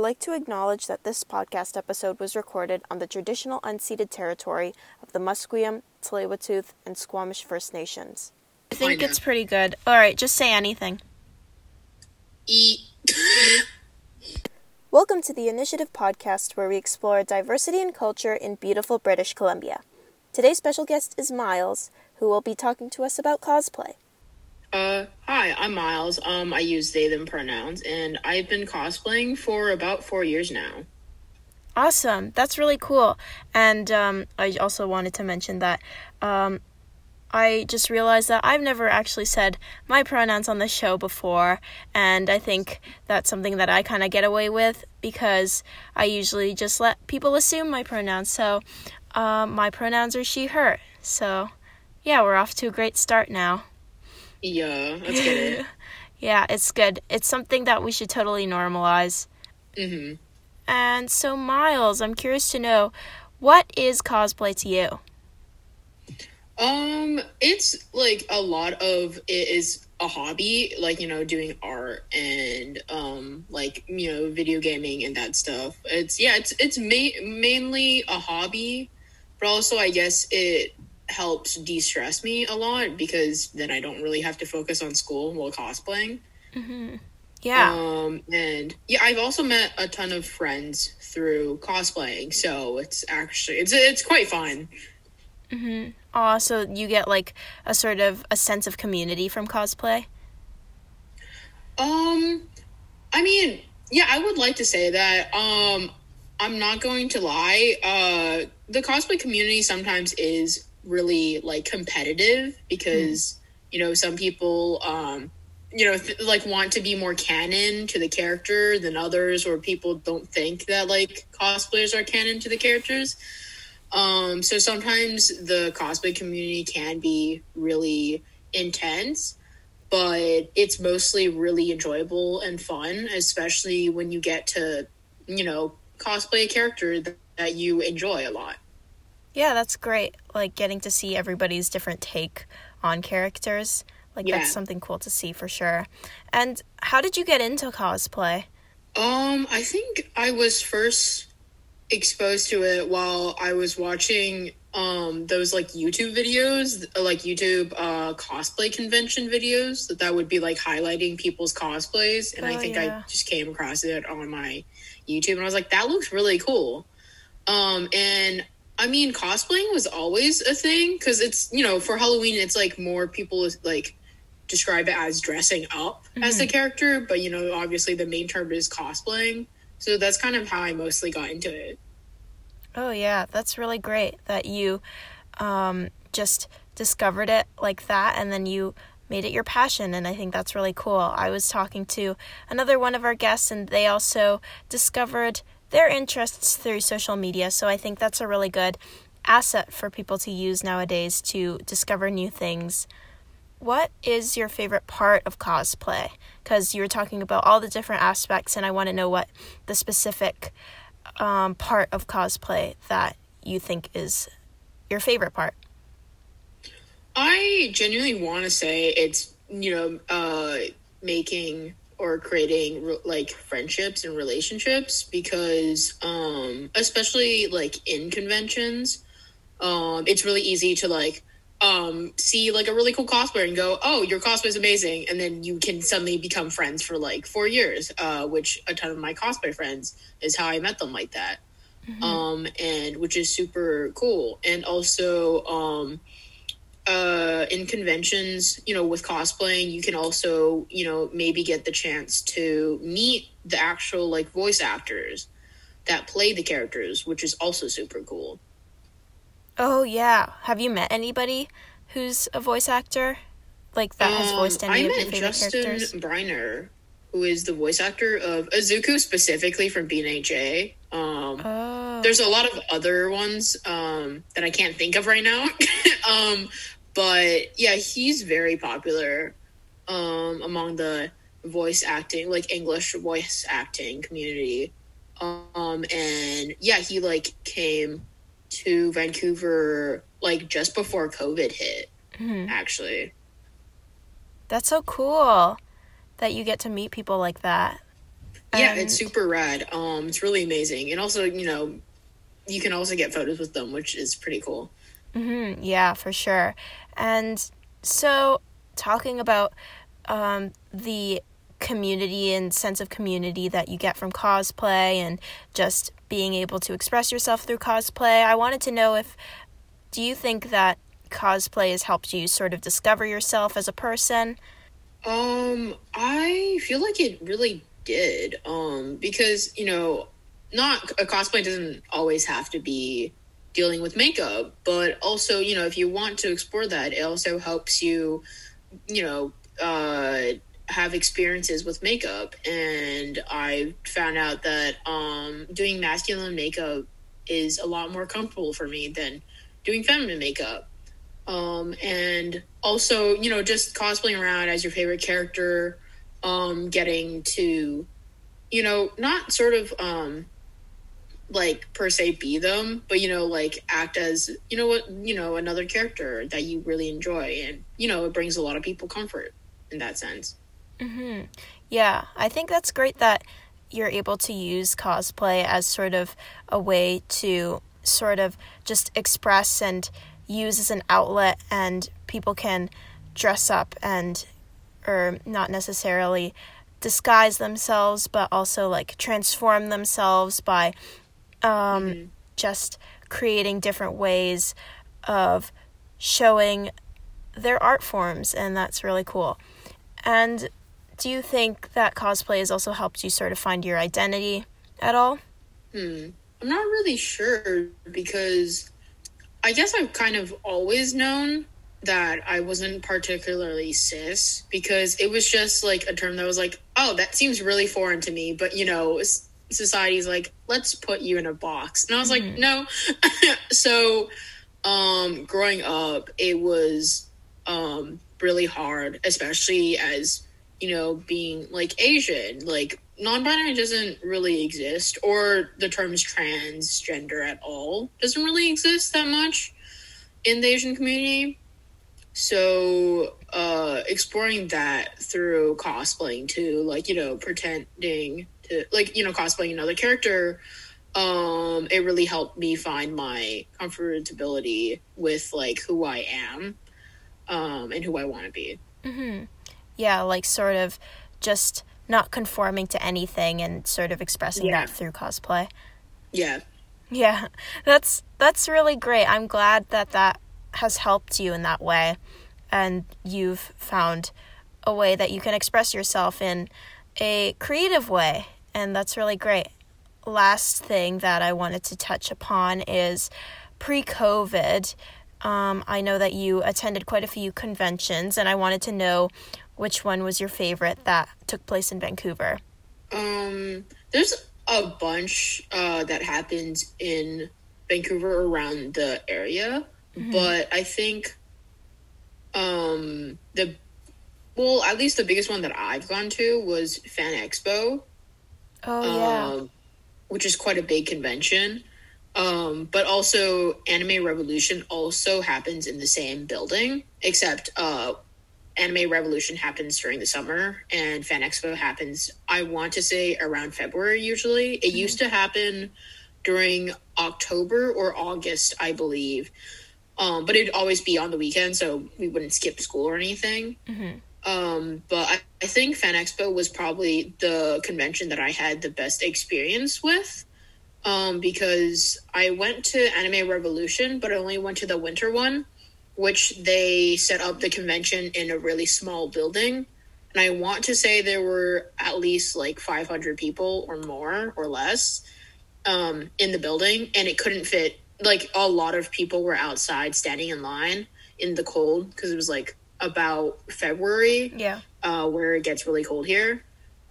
like to acknowledge that this podcast episode was recorded on the traditional unceded territory of the Musqueam, Tsleil-Waututh, and Squamish First Nations. I think it's pretty good. All right, just say anything. Eat. Welcome to the Initiative podcast where we explore diversity and culture in beautiful British Columbia. Today's special guest is Miles, who will be talking to us about cosplay. Uh, hi, I'm Miles. Um, I use they them pronouns, and I've been cosplaying for about four years now. Awesome, that's really cool. And um, I also wanted to mention that um, I just realized that I've never actually said my pronouns on the show before, and I think that's something that I kind of get away with because I usually just let people assume my pronouns. So, um, my pronouns are she, her. So, yeah, we're off to a great start now. Yeah, that's good. yeah, it's good. It's something that we should totally normalize. Mhm. And so, Miles, I'm curious to know what is cosplay to you? Um, it's like a lot of it is a hobby, like you know, doing art and um, like you know, video gaming and that stuff. It's yeah, it's it's ma- mainly a hobby, but also I guess it helps de-stress me a lot because then I don't really have to focus on school while cosplaying. Mm-hmm. Yeah. Um, and yeah, I've also met a ton of friends through cosplaying, so it's actually it's it's quite fun. Mm-hmm. Aw, so you get like a sort of a sense of community from cosplay. Um, I mean, yeah, I would like to say that. Um, I'm not going to lie. Uh, the cosplay community sometimes is really like competitive because you know some people um you know th- like want to be more canon to the character than others or people don't think that like cosplayers are canon to the characters. Um so sometimes the cosplay community can be really intense but it's mostly really enjoyable and fun especially when you get to you know cosplay a character that, that you enjoy a lot Yeah, that's great. Like getting to see everybody's different take on characters. Like Yeah. that's something cool to see for sure. And how did you get into cosplay? Um, I think I was first exposed to it while I was watching um those like YouTube videos, like YouTube uh cosplay convention videos that that would be like highlighting people's cosplays and I Oh, think yeah. I just came across it on my YouTube and I was like that looks really cool. Um and I mean cosplaying was always a thing cuz it's, you know, for Halloween it's like more people like describe it as dressing up as the character, but you know, obviously the main term is cosplaying. So that's kind of how I mostly got into it. Oh yeah, that's really great that you um, just discovered it like that and then you made it your passion and I think that's really cool. I was talking to another one of our guests and they also discovered their interests through social media, so I think that's a really good asset for people to use nowadays to discover new things. What is your favorite part of cosplay? Because you were talking about all the different aspects, and I want to know what the specific um, part of cosplay that you think is your favorite part. I genuinely want to say it's, you know, uh, making or creating re- like friendships and relationships because, um, especially like in conventions, um, it's really easy to like, um, see like a really cool cosplayer and go, oh, your cosplay is amazing. And then you can suddenly become friends for like four years, uh, which a ton of my cosplay friends is how I met them like that. Um, and which is super cool. And also, um, uh, in conventions, you know, with cosplaying, you can also, you know, maybe get the chance to meet the actual like voice actors that play the characters, which is also super cool. Oh, yeah. Have you met anybody who's a voice actor? Like that has Um, voiced any I of your met favorite Justin characters? Briner, who is the voice actor of Izuku specifically from BNHA. Um, Oh. There's a lot of other ones um, that I can't think of right now. um, but yeah, he's very popular um, among the voice acting, like English voice acting community. Um, and yeah, he like came to Vancouver like just before COVID hit, Mhm. actually. That's so cool that you get to meet people like that. yeah, And- it's super rad. Um, it's really amazing, and also you know, you can also get photos with them, which is pretty cool. Mhm, yeah, for sure. And so, talking about um, the community and sense of community that you get from cosplay and just being able to express yourself through cosplay, I wanted to know if do you think that cosplay has helped you sort of discover yourself as a person? Um, I feel like it really did. Um, because you know, not a cosplay doesn't always have to be dealing with makeup, but also you know, if you want to explore that, it also helps you, you know, uh, have experiences with makeup. And I found out that um, doing masculine makeup is a lot more comfortable for me than doing feminine makeup. Um, and also, you know, just cosplaying around as your favorite character, um, getting to, you know, not sort of um, like per se be them, but you know, like act as you know what you know another character that you really enjoy, and you know, it brings a lot of people comfort in that sense. hmm Yeah, I think that's great that you're able to use cosplay as sort of a way to sort of just express and use as an outlet, and people can dress up and, or not necessarily disguise themselves, but also like transform themselves by um, just creating different ways of showing their art forms, and that's really cool. And do you think that cosplay has also helped you sort of find your identity at all? Hmm. I'm not really sure because I guess I've kind of always known that I wasn't particularly cis because it was just like a term that was like, oh, that seems really foreign to me. But you know, society's like, let's put you in a box. And I was like, no. so, um, growing up, it was um, really hard, especially as, you know, being like Asian. Like, non binary doesn't really exist, or the terms transgender at all doesn't really exist that much in the Asian community. So, uh, exploring that through cosplaying too, like, you know, pretending like, you know, cosplaying another character, um, it really helped me find my comfortability with, like, who I am, um, and who I want to be. hmm Yeah, like sort of just not conforming to anything and sort of expressing Yeah. that through cosplay. Yeah. Yeah, that's that's really great. I'm glad that that has helped you in that way, and you've found a way that you can express yourself in a creative way, and that's really great. Last thing that I wanted to touch upon is pre-COVID. Um, I know that you attended quite a few conventions, and I wanted to know which one was your favorite that took place in Vancouver. Um, there's a bunch uh, that happens in Vancouver around the area, but I think um, the well, at least the biggest one that I've gone to was Fan Expo, Oh yeah. um, which is quite a big convention. Um, but also, Anime Revolution also happens in the same building, except uh, Anime Revolution happens during the summer, and Fan Expo happens, I want to say, around February usually. It used to happen during October or August, I believe. Um, but it'd always be on the weekend, so we wouldn't skip school or anything. Um, but I, I think Fan Expo was probably the convention that I had the best experience with. Um, because I went to Anime Revolution, but I only went to the winter one, which they set up the convention in a really small building. And I want to say there were at least like 500 people or more or less um, in the building, and it couldn't fit. Like a lot of people were outside standing in line in the cold because it was like about February Yeah. uh, where it gets really cold here,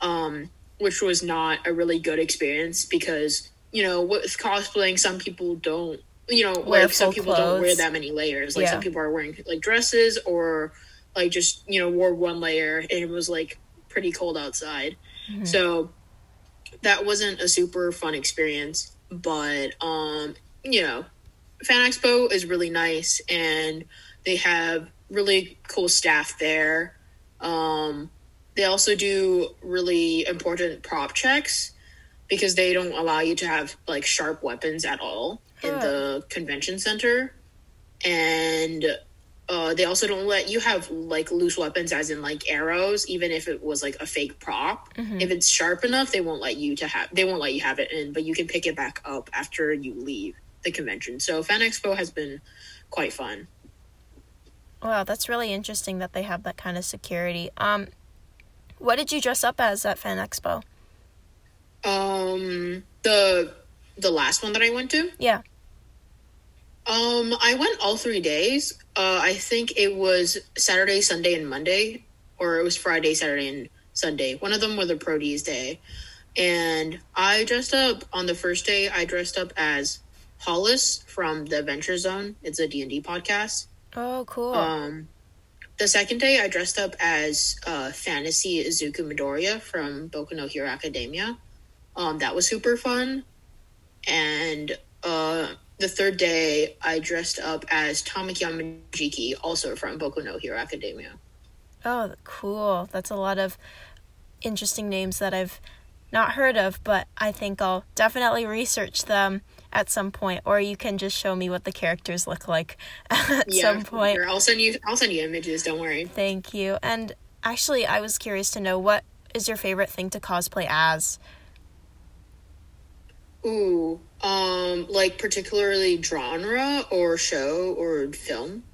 um, which was not a really good experience because you know with cosplaying, some people don't. You know, Wear like some people don't wear that many layers. Like Yeah. some people are wearing like dresses or like just you know wore one layer and it was like pretty cold outside. So that wasn't a super fun experience. But um, you know, Fan Expo is really nice and they have really cool staff there. Um, they also do really important prop checks because they don't allow you to have like sharp weapons at all in the convention center. And uh, they also don't let you have like loose weapons as in like arrows even if it was like a fake prop. If it's sharp enough they won't let you to have they won't let you have it in but you can pick it back up after you leave the convention. So fan expo has been quite fun Wow, that's really interesting that they have that kind of security. Um, what did you dress up as at Fan Expo? um the the last one that i went to Yeah. Um, I went all three days. Uh, I think it was Saturday, Sunday, and Monday, or it was Friday, Saturday, and Sunday. One of them was a Protease day, and I dressed up on the first day. I dressed up as Hollis from the Adventure Zone. It's a D and D podcast. Oh, cool. Um, the second day, I dressed up as uh, Fantasy Izuku Midoriya from Boku no Hero Academia. Um, that was super fun. And uh, the third day, I dressed up as Tamaki Amajiki, also from Boku no Hero Academia. oh, cool. That's a lot of interesting names that I've not heard of, but I think I'll definitely research them at some point, or you can just show me what the characters look like at some point. Here, I'll send you. I'll send you images. Don't worry. Thank you. And actually, I was curious to know what is your favorite thing to cosplay as? Ooh, um, like particularly genre or show or film.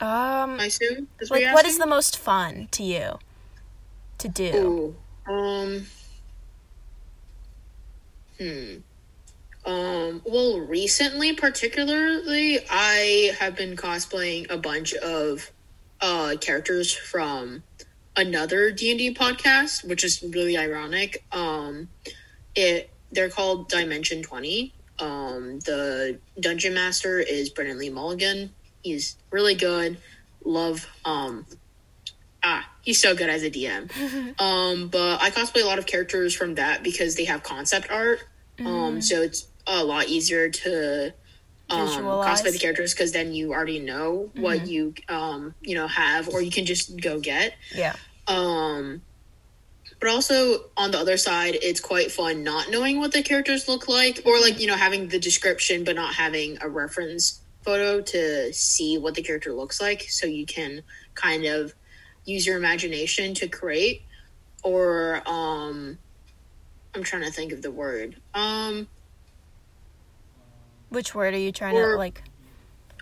Um, I assume. Is like what is the most fun to you to do? Ooh, um, hmm. Um, well, recently, particularly, I have been cosplaying a bunch of uh characters from another D and D podcast, which is really ironic. Um, it they're called Dimension Twenty. Um, the dungeon master is Brennan Lee Mulligan. He's really good. Love um ah, he's so good as a DM. um, but I cosplay a lot of characters from that because they have concept art. Um, so it's a lot easier to um, Visualize. cosplay the characters because then you already know what you um you know have or you can just go get. Yeah. Um, but also on the other side, it's quite fun not knowing what the characters look like, or like you know having the description but not having a reference photo to see what the character looks like, so you can kind of use your imagination to create. Or um, I'm trying to think of the word. Um, Which word are you trying to like?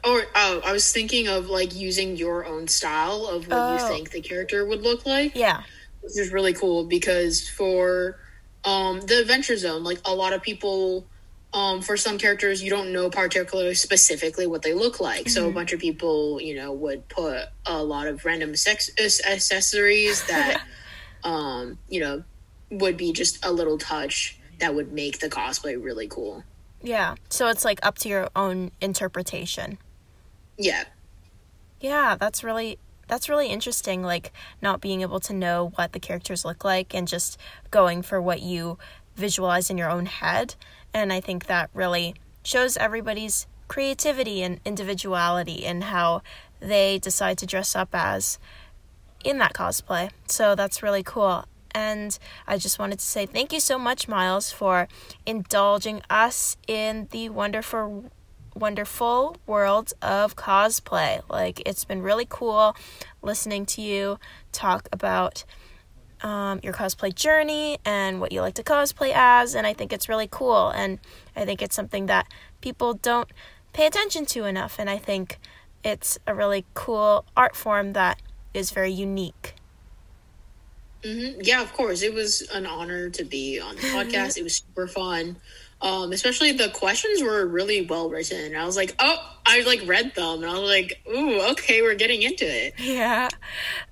or oh, I was thinking of like using your own style of what you Oh. think the character would look like. Yeah. which is really cool because for um the adventure zone like a lot of people um for some characters you don't know particularly specifically what they look like so a bunch of people you know would put a lot of random sex accessories that um you know would be just a little touch that would make the cosplay really cool Yeah. So it's like up to your own interpretation. yeah Yeah, that's really that's really interesting like not being able to know what the characters look like and just going for what you visualize in your own head and I think that really shows everybody's creativity and individuality and how they decide to dress up as in that cosplay. So that's really cool. And I just wanted to say thank you so much, Miles, for indulging us in the wonderful wonderful world of cosplay. Like, it's been really cool listening to you talk about um, your cosplay journey and what you like to cosplay as. And I think it's really cool. And I think it's something that people don't pay attention to enough. And I think it's a really cool art form that is very unique. Hmm Yeah, of course. It was an honor to be on the podcast. it was super fun. Um, especially the questions were really well written. I was like, oh, I like read them and I was like, ooh, okay, we're getting into it. Yeah.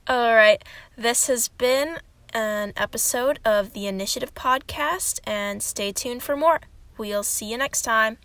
All right. This has been an episode of the Initiative Podcast, and stay tuned for more. We'll see you next time.